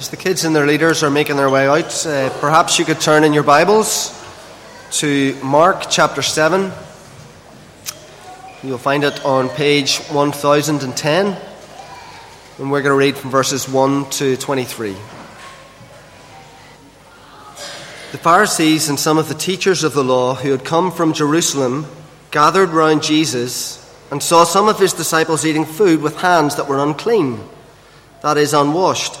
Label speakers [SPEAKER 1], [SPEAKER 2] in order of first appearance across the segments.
[SPEAKER 1] As the kids and their leaders are making their way out, uh, perhaps you could turn in your Bibles to Mark chapter 7. You'll find it on page 1010, and we're going to read from verses 1 to 23. The Pharisees and some of the teachers of the law who had come from Jerusalem gathered round Jesus and saw some of his disciples eating food with hands that were unclean, that is, unwashed.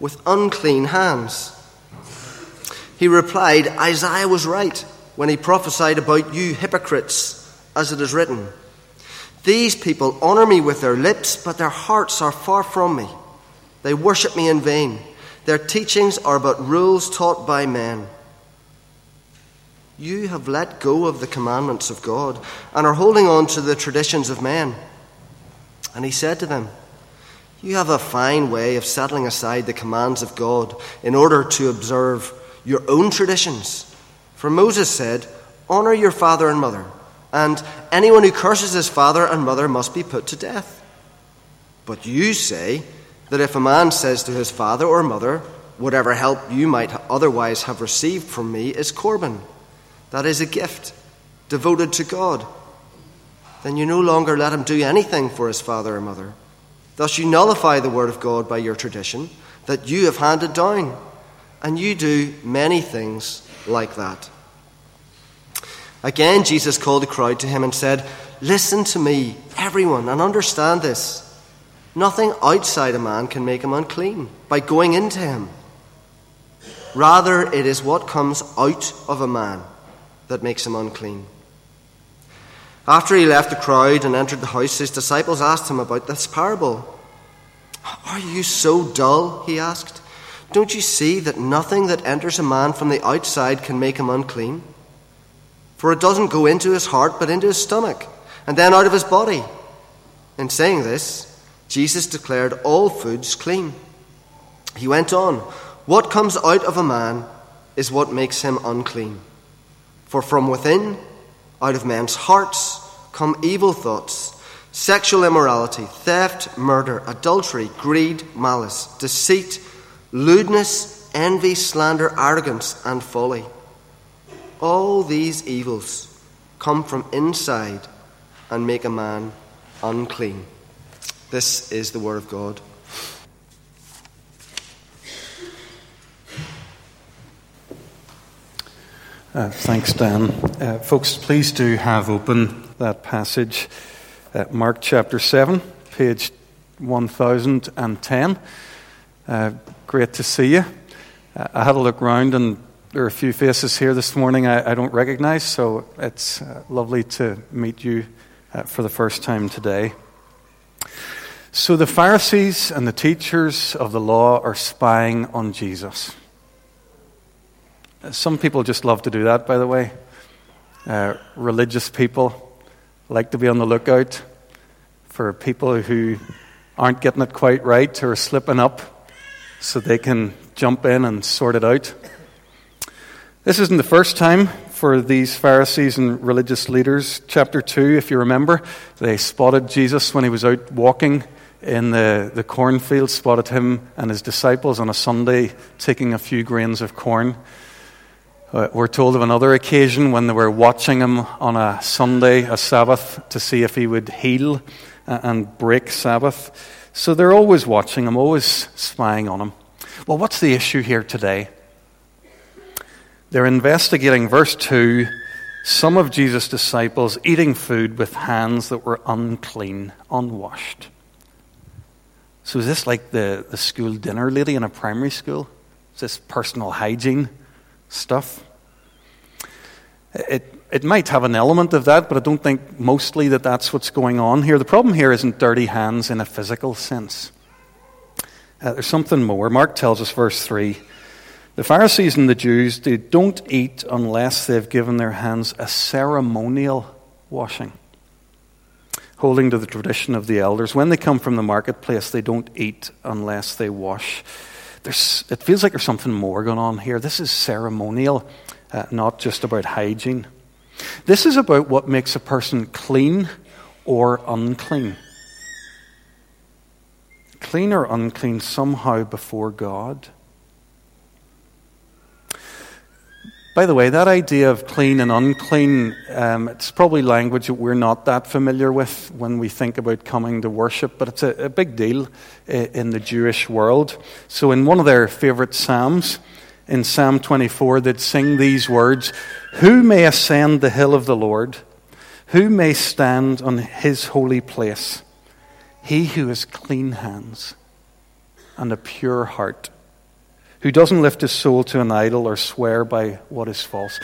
[SPEAKER 1] With unclean hands. He replied, Isaiah was right when he prophesied about you hypocrites, as it is written. These people honor me with their lips, but their hearts are far from me. They worship me in vain. Their teachings are but rules taught by men. You have let go of the commandments of God and are holding on to the traditions of men. And he said to them, you have a fine way of settling aside the commands of God in order to observe your own traditions. For Moses said, Honor your father and mother, and anyone who curses his father and mother must be put to death. But you say that if a man says to his father or mother, Whatever help you might otherwise have received from me is Corban, that is a gift devoted to God, then you no longer let him do anything for his father or mother Thus, you nullify the word of God by your tradition that you have handed down. And you do many things like that. Again, Jesus called the crowd to him and said, Listen to me, everyone, and understand this. Nothing outside a man can make him unclean by going into him. Rather, it is what comes out of a man that makes him unclean. After he left the crowd and entered the house, his disciples asked him about this parable. Are you so dull? he asked. Don't you see that nothing that enters a man from the outside can make him unclean? For it doesn't go into his heart, but into his stomach, and then out of his body. In saying this, Jesus declared all foods clean. He went on, What comes out of a man is what makes him unclean. For from within, out of men's hearts come evil thoughts, sexual immorality, theft, murder, adultery, greed, malice, deceit, lewdness, envy, slander, arrogance, and folly. All these evils come from inside and make a man unclean. This is the Word of God.
[SPEAKER 2] Uh, thanks, Dan. Uh, folks, please do have open that passage, uh, Mark chapter 7, page 1010. Uh, great to see you. Uh, I had a look round, and there are a few faces here this morning I, I don't recognize, so it's lovely to meet you for the first time today. So, the Pharisees and the teachers of the law are spying on Jesus. Some people just love to do that, by the way. Uh, religious people like to be on the lookout for people who aren't getting it quite right or slipping up so they can jump in and sort it out. This isn't the first time for these Pharisees and religious leaders. Chapter 2, if you remember, they spotted Jesus when he was out walking in the, the cornfield, spotted him and his disciples on a Sunday taking a few grains of corn. Uh, we're told of another occasion when they were watching him on a Sunday, a Sabbath, to see if he would heal and break Sabbath. So they're always watching him, always spying on him. Well, what's the issue here today? They're investigating, verse 2, some of Jesus' disciples eating food with hands that were unclean, unwashed. So is this like the, the school dinner lady in a primary school? Is this personal hygiene? Stuff. It, it might have an element of that, but I don't think mostly that that's what's going on here. The problem here isn't dirty hands in a physical sense. Uh, there's something more. Mark tells us, verse 3 the Pharisees and the Jews, they don't eat unless they've given their hands a ceremonial washing, holding to the tradition of the elders. When they come from the marketplace, they don't eat unless they wash. There's, it feels like there's something more going on here. This is ceremonial, uh, not just about hygiene. This is about what makes a person clean or unclean. Clean or unclean somehow before God. By the way, that idea of clean and unclean, um, it's probably language that we're not that familiar with when we think about coming to worship, but it's a, a big deal in the Jewish world. So, in one of their favorite Psalms, in Psalm 24, they'd sing these words Who may ascend the hill of the Lord? Who may stand on his holy place? He who has clean hands and a pure heart who doesn't lift his soul to an idol or swear by what is false.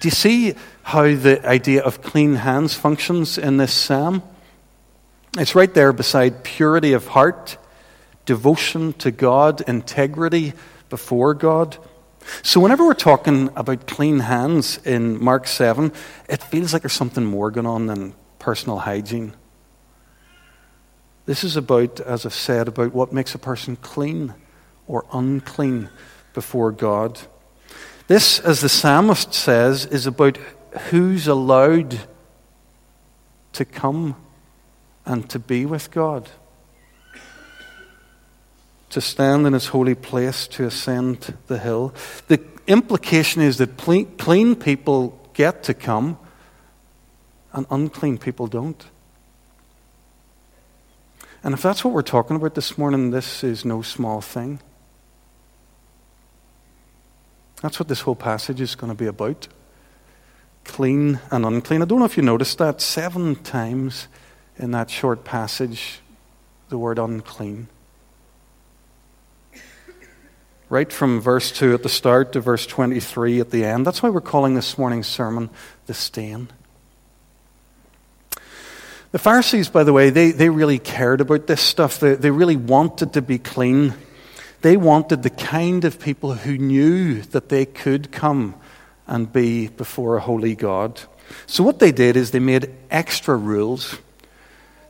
[SPEAKER 2] Do you see how the idea of clean hands functions in this psalm? It's right there beside purity of heart, devotion to God, integrity before God. So, whenever we're talking about clean hands in Mark 7, it feels like there's something more going on than personal hygiene. This is about, as I've said, about what makes a person clean or unclean before God. This, as the psalmist says, is about who's allowed to come and to be with God, to stand in his holy place, to ascend the hill. The implication is that clean people get to come and unclean people don't. And if that's what we're talking about this morning, this is no small thing. That's what this whole passage is going to be about. Clean and unclean. I don't know if you noticed that seven times in that short passage, the word unclean. Right from verse 2 at the start to verse 23 at the end. That's why we're calling this morning's sermon the stain. The Pharisees, by the way, they, they really cared about this stuff. They, they really wanted to be clean. They wanted the kind of people who knew that they could come and be before a holy God. So, what they did is they made extra rules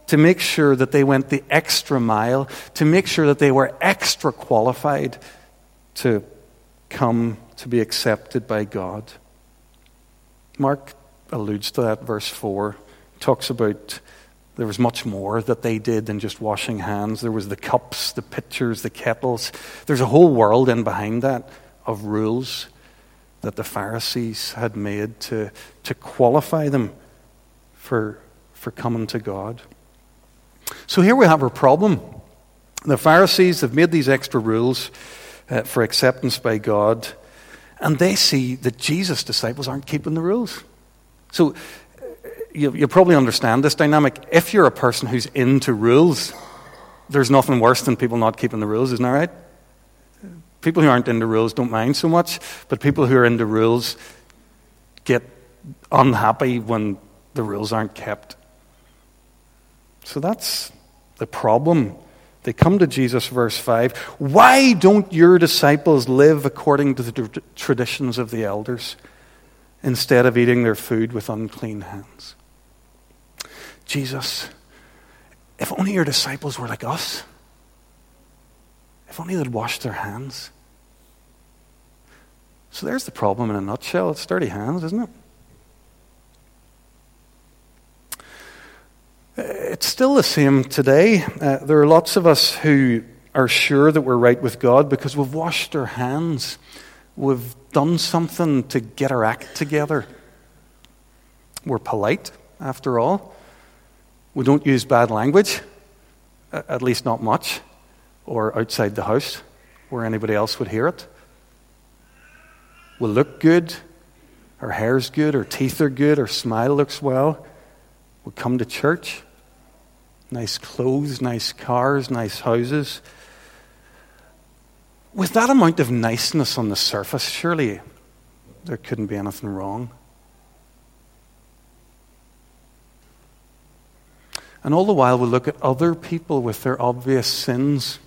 [SPEAKER 2] to make sure that they went the extra mile, to make sure that they were extra qualified to come to be accepted by God. Mark alludes to that, verse 4, talks about there was much more that they did than just washing hands. There was the cups, the pitchers, the kettles. There's a whole world in behind that of rules that the Pharisees had made to, to qualify them for, for coming to God. So here we have our problem. The Pharisees have made these extra rules uh, for acceptance by God, and they see that Jesus' disciples aren't keeping the rules. So you, you probably understand this dynamic. If you're a person who's into rules, there's nothing worse than people not keeping the rules, isn't that right? People who aren't into rules don't mind so much, but people who are into rules get unhappy when the rules aren't kept. So that's the problem. They come to Jesus, verse 5. Why don't your disciples live according to the traditions of the elders instead of eating their food with unclean hands? Jesus, if only your disciples were like us. If only they'd washed their hands. So there's the problem in a nutshell. It's dirty hands, isn't it? It's still the same today. Uh, there are lots of us who are sure that we're right with God because we've washed our hands. We've done something to get our act together. We're polite, after all. We don't use bad language, at least not much, or outside the house where anybody else would hear it. We look good, our hair's good, our teeth are good, our smile looks well. We come to church, nice clothes, nice cars, nice houses. With that amount of niceness on the surface, surely there couldn't be anything wrong. And all the while, we look at other people with their obvious sins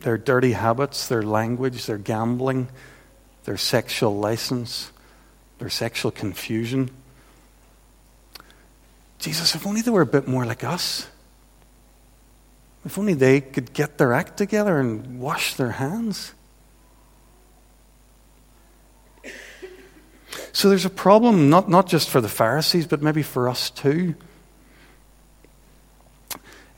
[SPEAKER 2] their dirty habits, their language, their gambling, their sexual license, their sexual confusion. Jesus, if only they were a bit more like us. If only they could get their act together and wash their hands. So there's a problem, not, not just for the Pharisees, but maybe for us too.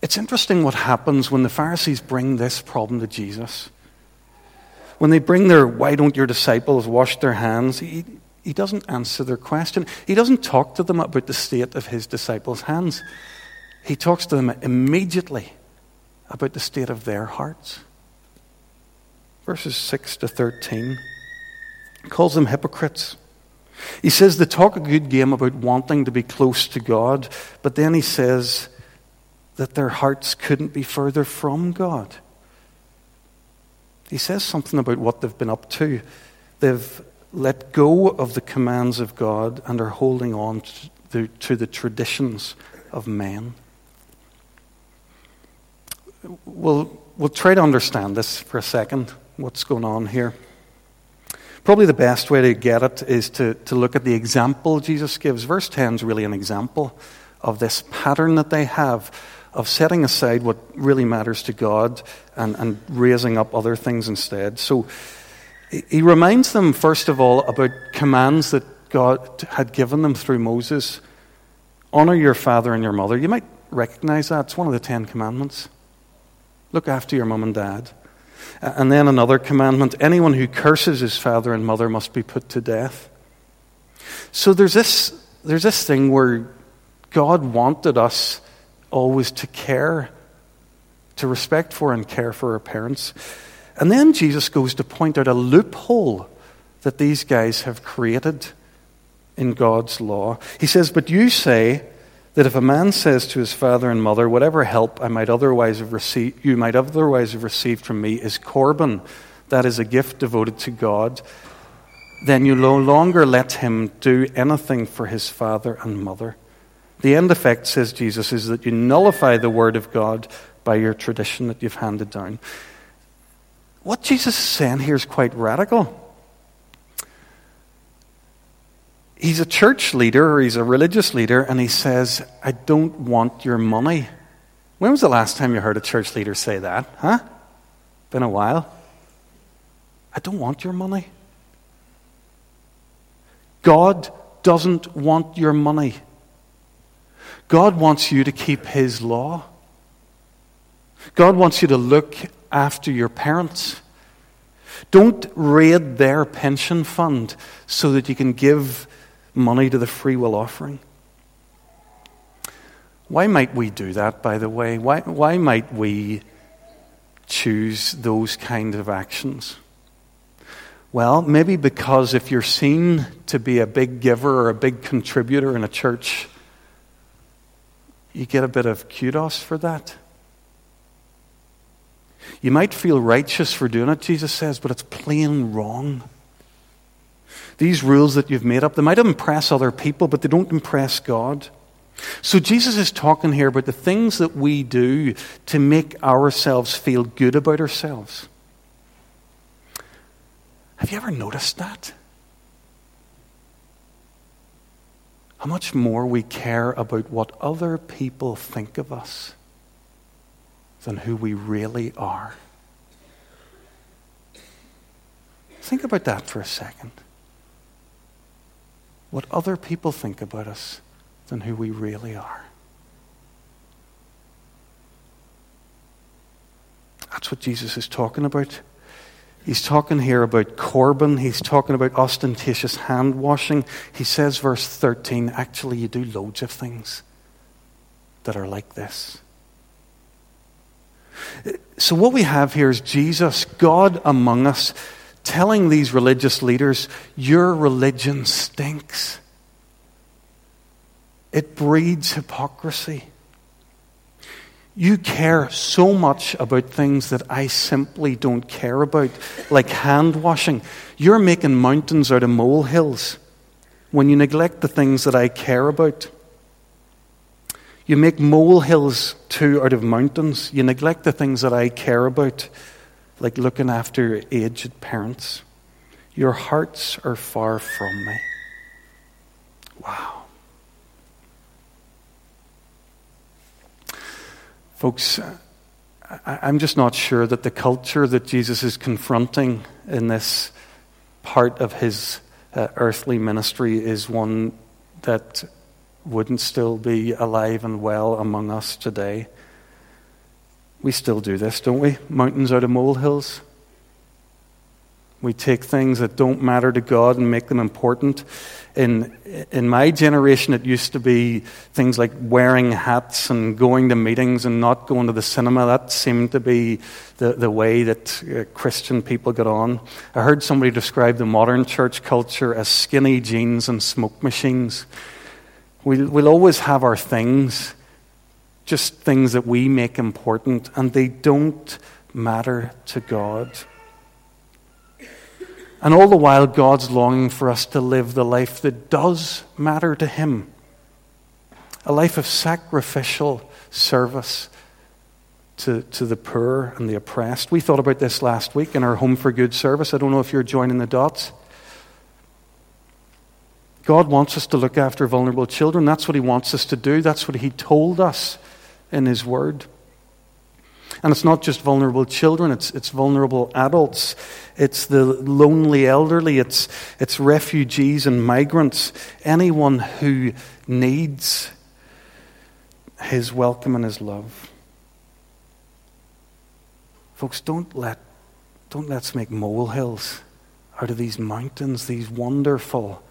[SPEAKER 2] It's interesting what happens when the Pharisees bring this problem to Jesus. When they bring their, why don't your disciples wash their hands? He, he doesn't answer their question. He doesn't talk to them about the state of his disciples' hands. He talks to them immediately about the state of their hearts. Verses 6 to 13 calls them hypocrites. He says they talk a good game about wanting to be close to God, but then he says that their hearts couldn't be further from God. He says something about what they've been up to. They've let go of the commands of God and are holding on to the, to the traditions of men. We'll, we'll try to understand this for a second, what's going on here. Probably the best way to get it is to, to look at the example Jesus gives. Verse 10 is really an example of this pattern that they have of setting aside what really matters to God and, and raising up other things instead. So he reminds them, first of all, about commands that God had given them through Moses. Honor your father and your mother. You might recognize that. It's one of the Ten Commandments. Look after your mum and dad. And then another commandment anyone who curses his father and mother must be put to death. So there's this, there's this thing where God wanted us always to care, to respect for and care for our parents. And then Jesus goes to point out a loophole that these guys have created in God's law. He says, But you say that if a man says to his father and mother, Whatever help I might otherwise have received, you might otherwise have received from me is Corban, that is a gift devoted to God, then you no longer let him do anything for his father and mother. The end effect, says Jesus, is that you nullify the word of God by your tradition that you've handed down. What Jesus is saying here is quite radical. He's a church leader or he's a religious leader, and he says, I don't want your money. When was the last time you heard a church leader say that? Huh? Been a while. I don't want your money. God doesn't want your money. God wants you to keep His law. God wants you to look after your parents. Don't raid their pension fund so that you can give money to the free will offering. Why might we do that, by the way? Why, why might we choose those kind of actions? Well, maybe because if you're seen to be a big giver or a big contributor in a church, you get a bit of kudos for that. You might feel righteous for doing it, Jesus says, but it's plain wrong. These rules that you've made up, they might impress other people, but they don't impress God. So Jesus is talking here about the things that we do to make ourselves feel good about ourselves. Have you ever noticed that? How much more we care about what other people think of us than who we really are. Think about that for a second. What other people think about us than who we really are. That's what Jesus is talking about. He's talking here about Corban. He's talking about ostentatious hand washing. He says, verse 13, actually, you do loads of things that are like this. So, what we have here is Jesus, God among us, telling these religious leaders, Your religion stinks. It breeds hypocrisy. You care so much about things that I simply don't care about, like hand washing. You're making mountains out of molehills when you neglect the things that I care about. You make molehills too out of mountains. You neglect the things that I care about. like looking after aged parents. Your hearts are far from me. Wow. Folks, I'm just not sure that the culture that Jesus is confronting in this part of his uh, earthly ministry is one that wouldn't still be alive and well among us today. We still do this, don't we? Mountains out of molehills. We take things that don't matter to God and make them important. In, in my generation, it used to be things like wearing hats and going to meetings and not going to the cinema. That seemed to be the, the way that uh, Christian people got on. I heard somebody describe the modern church culture as skinny jeans and smoke machines. We'll, we'll always have our things, just things that we make important, and they don't matter to God. And all the while, God's longing for us to live the life that does matter to Him a life of sacrificial service to, to the poor and the oppressed. We thought about this last week in our Home for Good service. I don't know if you're joining the dots. God wants us to look after vulnerable children. That's what He wants us to do. That's what He told us in His Word. And it's not just vulnerable children, it's, it's vulnerable adults, it's the lonely elderly, it's, it's refugees and migrants, anyone who needs his welcome and his love. Folks, don't let don't let's make molehills out of these mountains, these wonderful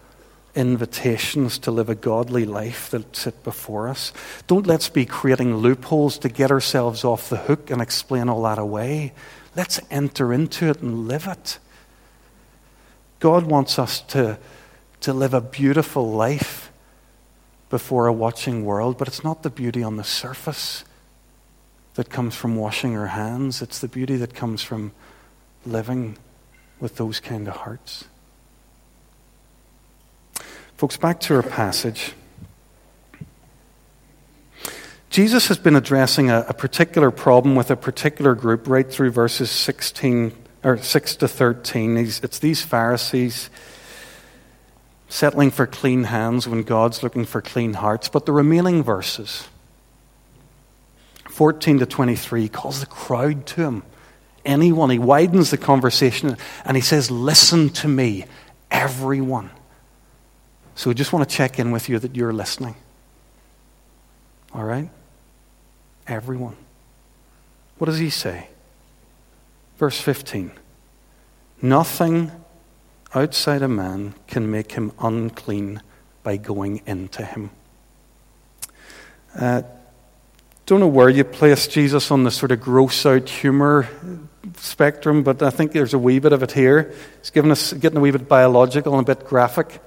[SPEAKER 2] invitations to live a godly life that sit before us. Don't let's be creating loopholes to get ourselves off the hook and explain all that away. Let's enter into it and live it. God wants us to, to live a beautiful life before a watching world, but it's not the beauty on the surface that comes from washing our hands, it's the beauty that comes from living with those kind of hearts. Folks, back to our passage. Jesus has been addressing a, a, particular problem with a particular group right through verses 16 or 6 to 13. He's, it's these Pharisees settling for clean hands when God's looking for clean hearts. But the remaining verses, 14 to 23, calls the crowd to him. Anyone. He widens the conversation and he says, Listen to me, everyone. So we just want to check in with you that you're listening. All right? Everyone. What does he say? Verse 15 Nothing outside a man can make him unclean by going into him. Uh, don't know where you place Jesus on the sort of gross out humor spectrum, but I think there's a wee bit of it here. He's giving us getting a wee bit biological and a bit graphic.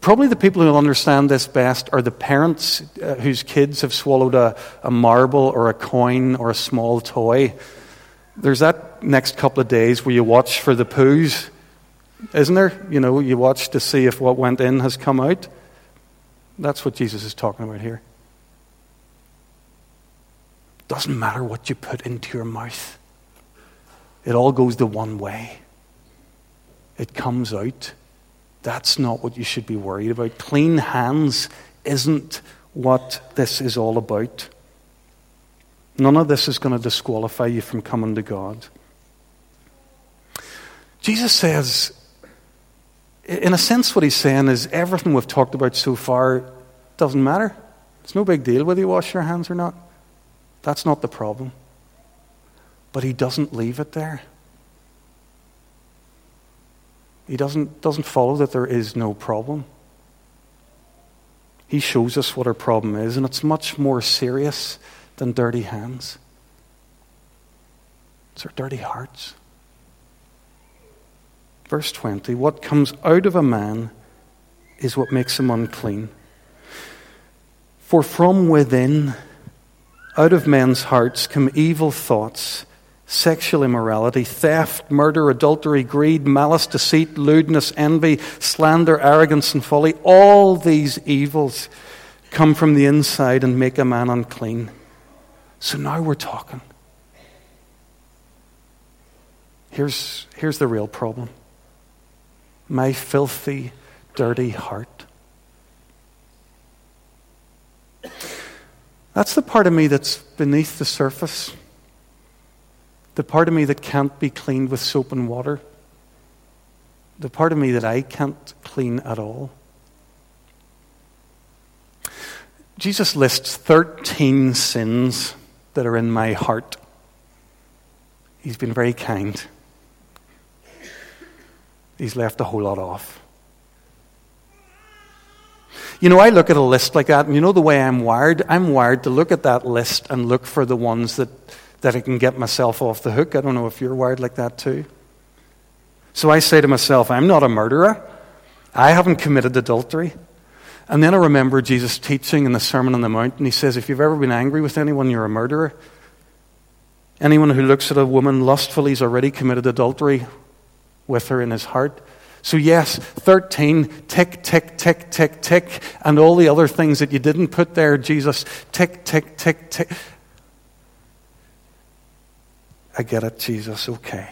[SPEAKER 2] Probably the people who understand this best are the parents uh, whose kids have swallowed a, a marble or a coin or a small toy. There's that next couple of days where you watch for the poos, isn't there? You know, you watch to see if what went in has come out. That's what Jesus is talking about here. Doesn't matter what you put into your mouth, it all goes the one way. It comes out. That's not what you should be worried about. Clean hands isn't what this is all about. None of this is going to disqualify you from coming to God. Jesus says, in a sense, what he's saying is everything we've talked about so far doesn't matter. It's no big deal whether you wash your hands or not. That's not the problem. But he doesn't leave it there. He doesn't, doesn't follow that there is no problem. He shows us what our problem is, and it's much more serious than dirty hands. It's our dirty hearts. Verse 20 What comes out of a man is what makes him unclean. For from within, out of men's hearts, come evil thoughts sexual immorality, theft, murder, adultery, greed, malice, deceit, lewdness, envy, slander, arrogance, and folly. All these evils come from the inside and make a man unclean. So now we're talking. Here's, here's the real problem my filthy, dirty heart. That's the part of me that's beneath the surface. The part of me that can't be cleaned with soap and water. The part of me that I can't clean at all. Jesus lists 13 sins that are in my heart. He's been very kind. He's left a whole lot off. You know, I look at a list like that, and you know the way I'm wired? I'm wired to look at that list and look for the ones that, that I can get myself off the hook. I don't know if you're wired like that too. So I say to myself, I'm not a murderer. I haven't committed adultery. And then I remember Jesus teaching in the Sermon on the Mount, and he says, If you've ever been angry with anyone, you're a murderer. Anyone who looks at a woman lustfully has already committed adultery with her in his heart. So, yes, 13, tick, tick, tick, tick, tick, and all the other things that you didn't put there, Jesus, tick, tick, tick, tick. I get it, Jesus, okay.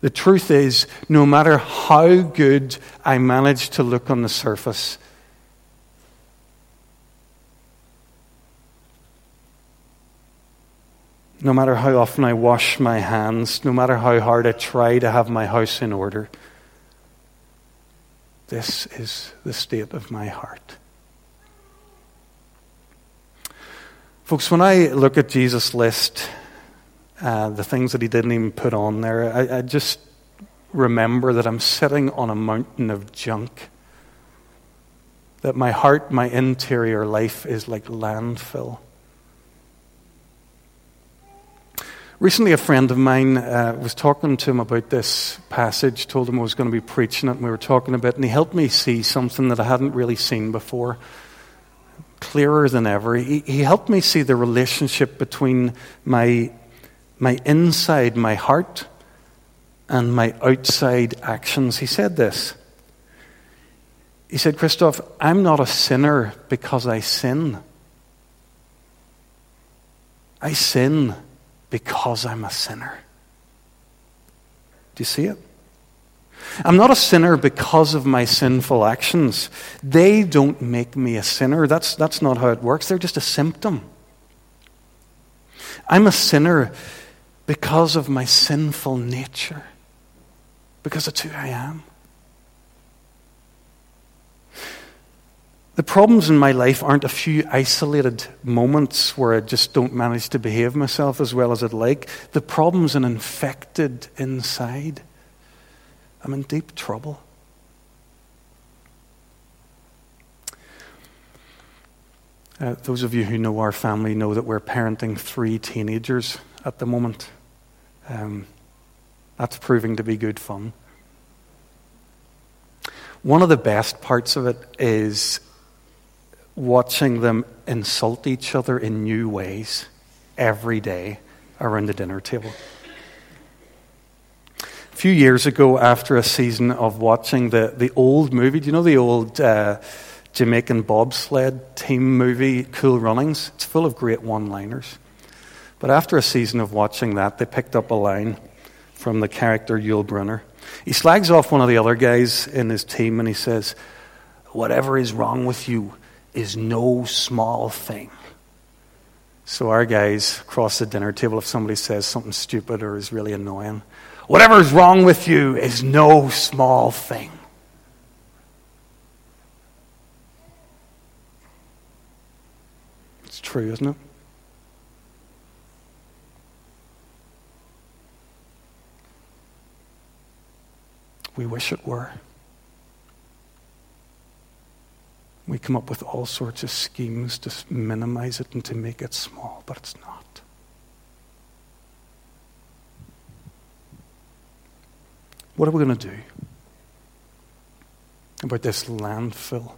[SPEAKER 2] The truth is, no matter how good I manage to look on the surface, no matter how often I wash my hands, no matter how hard I try to have my house in order, this is the state of my heart. Folks, when I look at Jesus' list, uh, the things that he didn't even put on there, I, I just remember that I'm sitting on a mountain of junk. That my heart, my interior life is like landfill. Recently, a friend of mine uh, was talking to him about this passage, told him I was going to be preaching it, and we were talking a bit, and he helped me see something that I hadn't really seen before, clearer than ever. He, he helped me see the relationship between my, my inside, my heart, and my outside actions. He said this. He said, Christoph, I'm not a sinner because I sin. I sin because I'm a sinner. Do you see it? I'm not a sinner because of my sinful actions. They don't make me a sinner. That's, that's not how it works. They're just a symptom. I'm a sinner because of my sinful nature, because that's who I am. The problems in my life aren't a few isolated moments where I just don't manage to behave myself as well as I'd like. The problem's an infected inside. I'm in deep trouble. Uh, those of you who know our family know that we're parenting three teenagers at the moment. Um, that's proving to be good fun. One of the best parts of it is watching them insult each other in new ways every day around the dinner table. A few years ago, after a season of watching the, the old movie, do you know the old uh, Jamaican bobsled team movie, Cool Runnings? It's full of great one liners. But after a season of watching that, they picked up a line from the character Yul Brenner. He slags off one of the other guys in his team and he says, Whatever is wrong with you, is no small thing. So our guys across the dinner table, if somebody says something stupid or is really annoying, whatever is wrong with you is no small thing. It's true, isn't it? We wish it were. We come up with all sorts of schemes to minimize it and to make it small, but it's not. What are we going to do about this landfill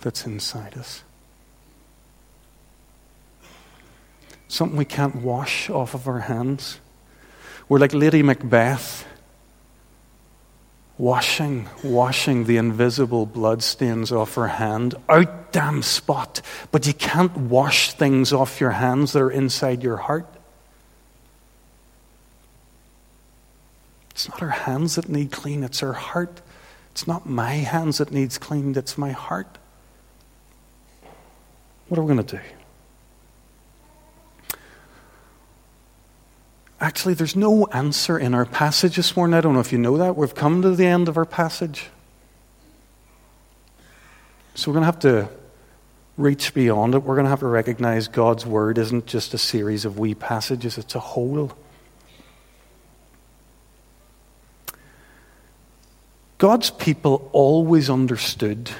[SPEAKER 2] that's inside us? Something we can't wash off of our hands. We're like Lady Macbeth washing, washing the invisible bloodstains off her hand. Out damn spot. But you can't wash things off your hands that are inside your heart. It's not our hands that need clean, it's our heart. It's not my hands that needs cleaned, it's my heart. What are we going to do? Actually, there's no answer in our passage this morning. I don't know if you know that. We've come to the end of our passage. So we're going to have to reach beyond it. We're going to have to recognize God's Word isn't just a series of wee passages, it's a whole. God's people always understood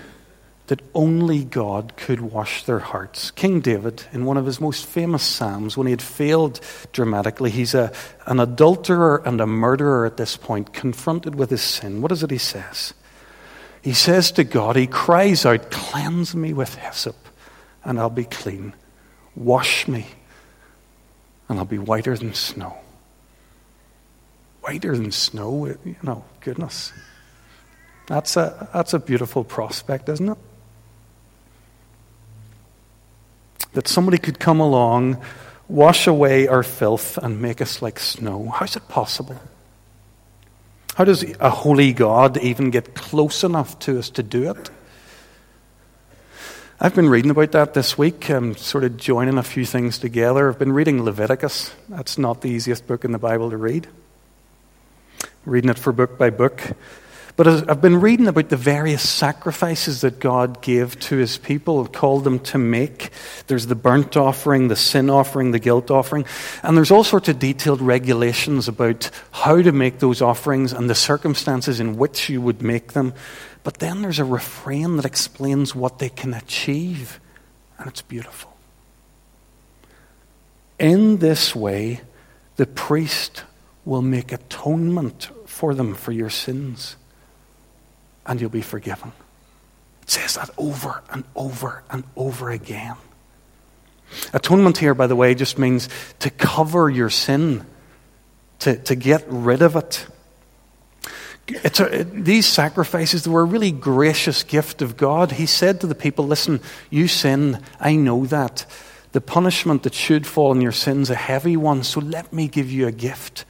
[SPEAKER 2] that only God could wash their hearts. King David, in one of his most famous Psalms, when he had failed dramatically, he's a, an adulterer and a murderer at this point, confronted with his sin. What is it he says? He says to God, he cries out, Cleanse me with hyssop, and I'll be clean. Wash me, and I'll be whiter than snow. Whiter than snow? You know, goodness. That's a, that's a beautiful prospect, isn't it? That somebody could come along, wash away our filth, and make us like snow. How's it possible? How does a holy God even get close enough to us to do it? I've been reading about that this week, I'm sort of joining a few things together. I've been reading Leviticus. That's not the easiest book in the Bible to read. Reading it for book by book. But I've been reading about the various sacrifices that God gave to his people, called them to make. There's the burnt offering, the sin offering, the guilt offering. And there's all sorts of detailed regulations about how to make those offerings and the circumstances in which you would make them. But then there's a refrain that explains what they can achieve. And it's beautiful. In this way, the priest will make atonement for them for your sins and you'll be forgiven. It says that over and over and over again. Atonement here, by the way, just means to cover your sin, to, to get rid of it. A, these sacrifices were a really gracious gift of God. He said to the people, Listen, you sin, I know that. The punishment that should fall on your sin's a heavy one, so let me give you a gift.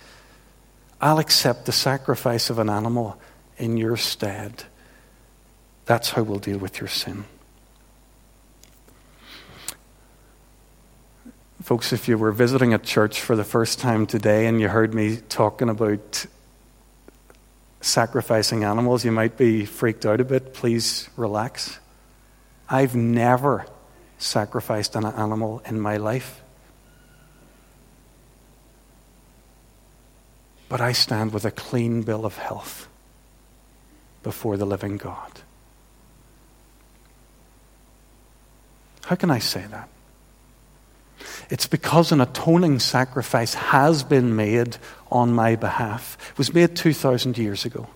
[SPEAKER 2] I'll accept the sacrifice of an animal in your stead. That's how we'll deal with your sin. Folks, if you were visiting a church for the first time today and you heard me talking about sacrificing animals, you might be freaked out a bit. Please relax. I've never sacrificed an animal in my life. But I stand with a clean bill of health before the living God. How can I say that? It's because an atoning sacrifice has been made on my behalf. It was made 2,000 years ago.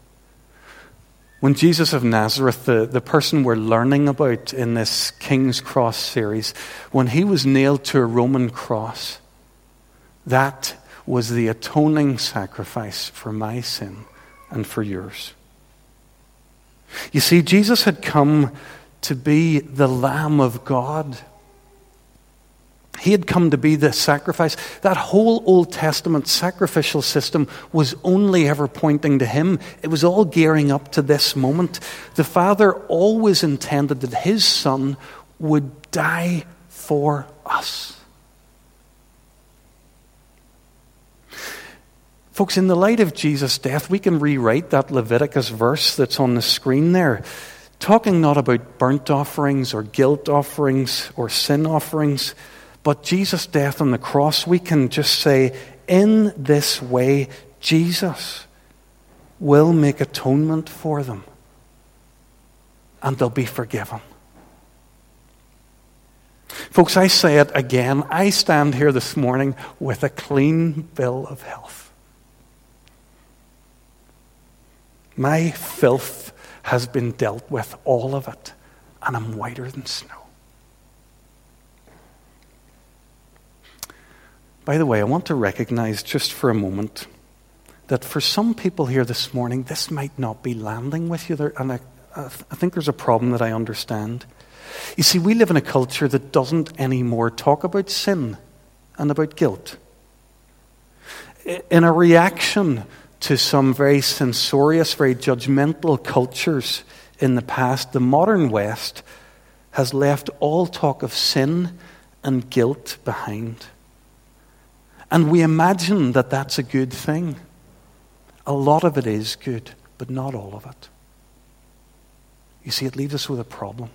[SPEAKER 2] When Jesus of Nazareth, the, the person we're learning about in this King's Cross series, when he was nailed to a Roman cross, that was the atoning sacrifice for my sin and for yours. You see, Jesus had come to be the Lamb of God. He had come to be the sacrifice. That whole Old Testament sacrificial system was only ever pointing to Him. It was all gearing up to this moment. The Father always intended that His Son would die for us. Folks, in the light of Jesus' death, we can rewrite that Leviticus verse that's on the screen there, talking not about burnt offerings or guilt offerings or sin offerings, but Jesus' death on the cross. We can just say, in this way, Jesus will make atonement for them and they'll be forgiven. Folks, I say it again. I stand here this morning with a clean bill of health. My filth has been dealt with, all of it, and I'm whiter than snow. By the way, I want to recognize just for a moment that for some people here this morning, this might not be landing with you. There, and I, I think there's a problem that I understand. You see, we live in a culture that doesn't anymore talk about sin and about guilt. In a reaction to some very censorious, very judgmental cultures in the past, the modern West has left all talk of sin and guilt behind. And we imagine that that's a good thing. A lot of it is good, but not all of it. You see, it leaves us with a problem.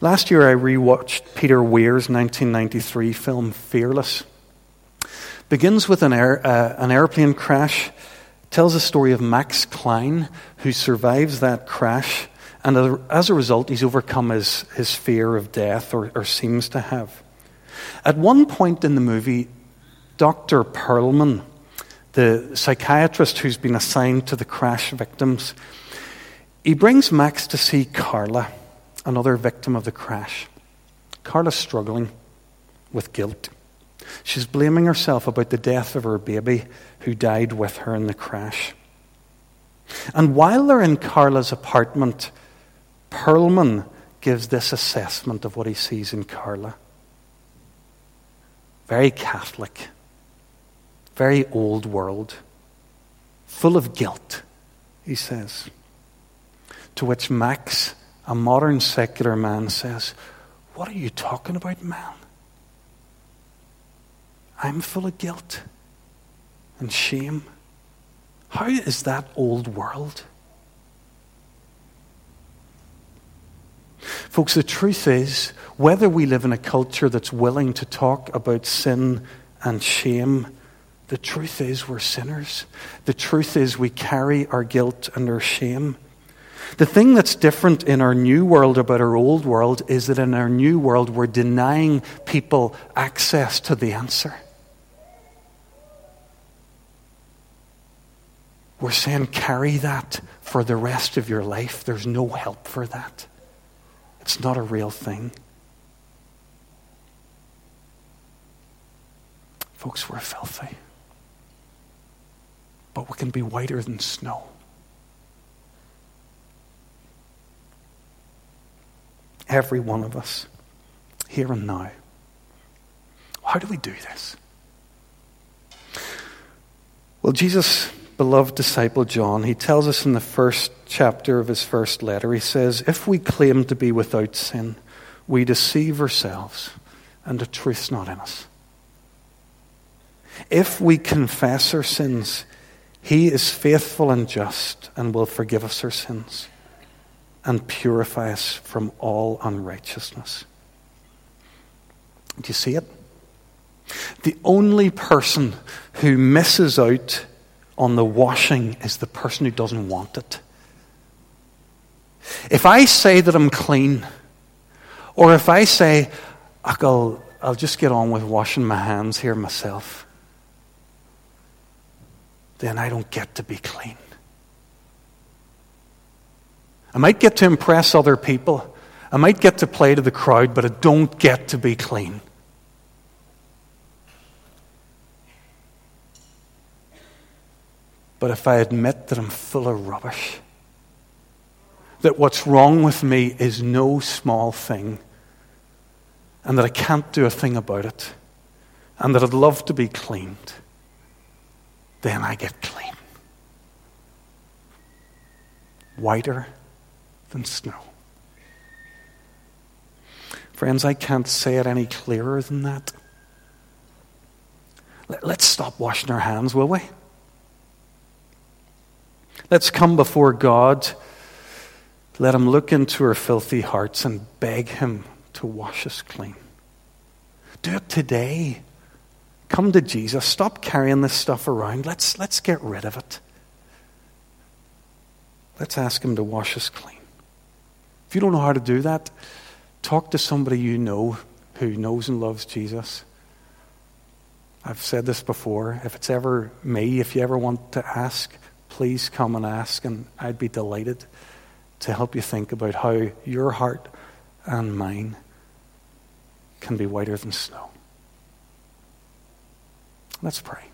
[SPEAKER 2] Last year, I rewatched Peter Weir's 1993 film Fearless. Begins with an, air, uh, an airplane crash, tells a story of Max Klein, who survives that crash, and as a result, he's overcome his, his fear of death, or, or seems to have. At one point in the movie, Dr. Perlman, the psychiatrist who's been assigned to the crash victims, he brings Max to see Carla, another victim of the crash. Carla's struggling with guilt. She's blaming herself about the death of her baby who died with her in the crash. And while they're in Carla's apartment, Perlman gives this assessment of what he sees in Carla. Very Catholic, very old world, full of guilt, he says. To which Max, a modern secular man, says, What are you talking about, man? I'm full of guilt and shame. How is that old world? Folks, the truth is, whether we live in a culture that's willing to talk about sin and shame, the truth is we're sinners. The truth is we carry our guilt and our shame. The thing that's different in our new world about our old world is that in our new world, we're denying people access to the answer. We're saying, carry that for the rest of your life. There's no help for that, it's not a real thing. Folks, we're filthy. But we can be whiter than snow. Every one of us, here and now. How do we do this? Well, Jesus' beloved disciple John, he tells us in the first chapter of his first letter, he says, If we claim to be without sin, we deceive ourselves, and the truth's not in us. If we confess our sins, he is faithful and just and will forgive us our sins and purify us from all unrighteousness. Do you see it? The only person who misses out on the washing is the person who doesn't want it. If I say that I'm clean, or if I say, I'll, I'll just get on with washing my hands here myself, then I don't get to be clean. I might get to impress other people. I might get to play to the crowd, but I don't get to be clean. But if I admit that I'm full of rubbish, that what's wrong with me is no small thing, and that I can't do a thing about it, and that I'd love to be cleaned, then I get clean. Whiter than snow. Friends, I can't say it any clearer than that. Let's stop washing our hands, will we? Let's come before God. Let Him look into our filthy hearts and beg Him to wash us clean. Do it today. Come to Jesus. Stop carrying this stuff around. Let's, let's get rid of it. Let's ask Him to wash us clean. If you don't know how to do that, talk to somebody you know who knows and loves Jesus. I've said this before. If it's ever me, if you ever want to ask, please come and ask, and I'd be delighted to help you think about how your heart and mine can be whiter than snow. Let's pray.